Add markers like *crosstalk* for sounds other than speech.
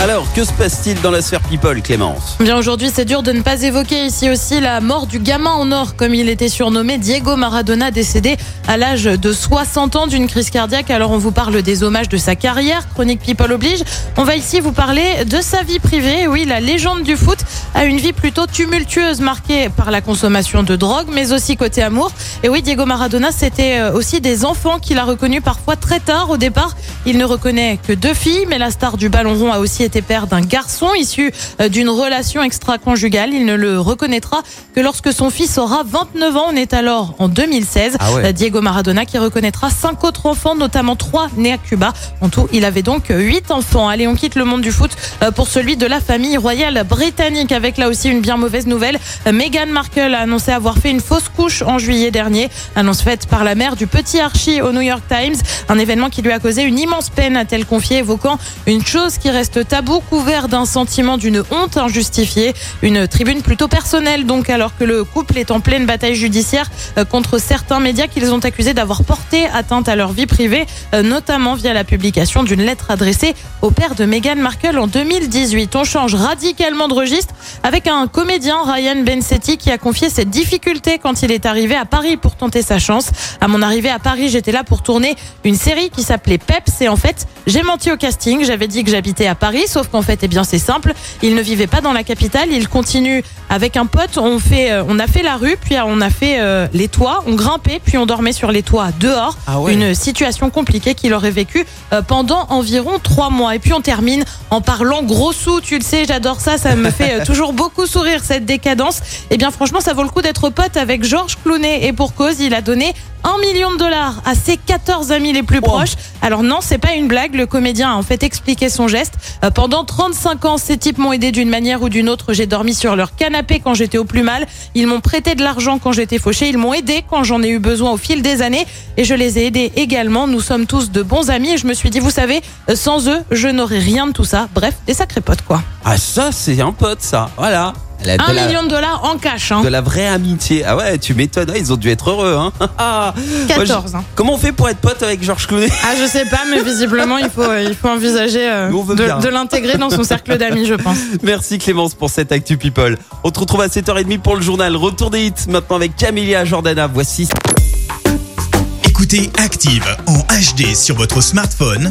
Alors, que se passe-t-il dans la sphère people, Clémence? Bien aujourd'hui, c'est dur de ne pas évoquer ici aussi la mort du gamin en or, comme il était surnommé, Diego Maradona, décédé à l'âge de 60 ans d'une crise cardiaque. Alors on vous parle des hommages de sa carrière, chronique People oblige. On va ici vous parler de sa vie privée. Oui, la légende du foot a une vie plutôt tumultueuse, marquée par la consommation de drogue, mais aussi côté amour. Et oui, Diego Maradona, c'était euh, aussi des enfants qu'il a reconnus parfois très tard. Au départ, il ne reconnaît que deux filles, mais la star du ballon rond a aussi été père d'un garçon issu euh, d'une relation extra-conjugale. Il ne le reconnaîtra que lorsque son fils aura 29 ans. On est alors en 2016. Ah ouais. Euh, Diego Maradona qui reconnaîtra cinq autres enfants, notamment trois nés à Cuba. En tout, il avait donc huit enfants. Allez, on quitte le monde du foot euh, pour celui de la famille royale britannique avec là aussi une bien mauvaise nouvelle. Meghan Markle a annoncé avoir fait une fausse couche en juillet dernier. Annonce faite par la mère du petit Archie au New York Times. Un événement qui lui a causé une immense peine, a-t-elle confié, évoquant une chose qui reste tabou, couvert d'un sentiment d'une honte injustifiée. Une tribune plutôt personnelle donc alors que le couple est en pleine bataille judiciaire euh, contre certains médias qu'ils ont accusés d'avoir porté atteinte à leur vie privée, euh, notamment via la publication d'une lettre adressée au père de Meghan Markle en 2018. On change radicalement de registre avec un comédien, Ryan Bensetti, qui a confié cette difficulté quand il est arrivé à Paris pour tenter sa chance. À mon arrivée à Paris, j'étais là pour tourner une série qui s'appelait Peps et en fait, j'ai menti au casting. J'avais dit que j'habitais à Paris, sauf qu'en fait, eh bien, c'est simple. Il ne vivait pas dans la capitale. Il continue avec un pote. On fait, euh, on a fait la rue, puis on a fait euh, les toits. On grimpait, puis on dormait sur les toits dehors. Ah ouais. Une situation compliquée qu'il aurait vécue euh, pendant environ trois mois. Et puis on termine en parlant gros sous. Tu le sais, j'adore ça. Ça me fait euh, *laughs* toujours beaucoup sourire cette décadence. Eh bien, franchement, ça vaut le coup d'être pote avec Georges Clounet. Et pour cause, il a donné un million de dollars à ses 14 amis les plus proches. Alors non, c'est pas une blague. Le comédien a en fait expliqué son geste. Pendant 35 ans, ces types m'ont aidé d'une manière ou d'une autre. J'ai dormi sur leur canapé quand j'étais au plus mal. Ils m'ont prêté de l'argent quand j'étais fauché. Ils m'ont aidé quand j'en ai eu besoin au fil des années. Et je les ai aidés également. Nous sommes tous de bons amis. Et je me suis dit, vous savez, sans eux, je n'aurais rien de tout ça. Bref, des sacrés potes quoi. Ah, ça, c'est un pote, ça. Voilà. Un la- million de dollars en cash. Hein. De la vraie amitié. Ah ouais, tu m'étonnes. Ah, Ils ont dû être heureux, hein. *laughs* Ah. Moi, 14. je- hein. Comment on fait pour être pote avec Georges Clooney Ah, je sais pas, mais visiblement, il faut, euh, il faut envisager euh, de, de l'intégrer dans son cercle d'amis, je pense. *laughs* Merci Clémence pour cette Actu People. On te retrouve à 7h30 pour le journal. Retour des hits maintenant avec Camélia Jordana. Voici. Écoutez Active en HD sur votre smartphone,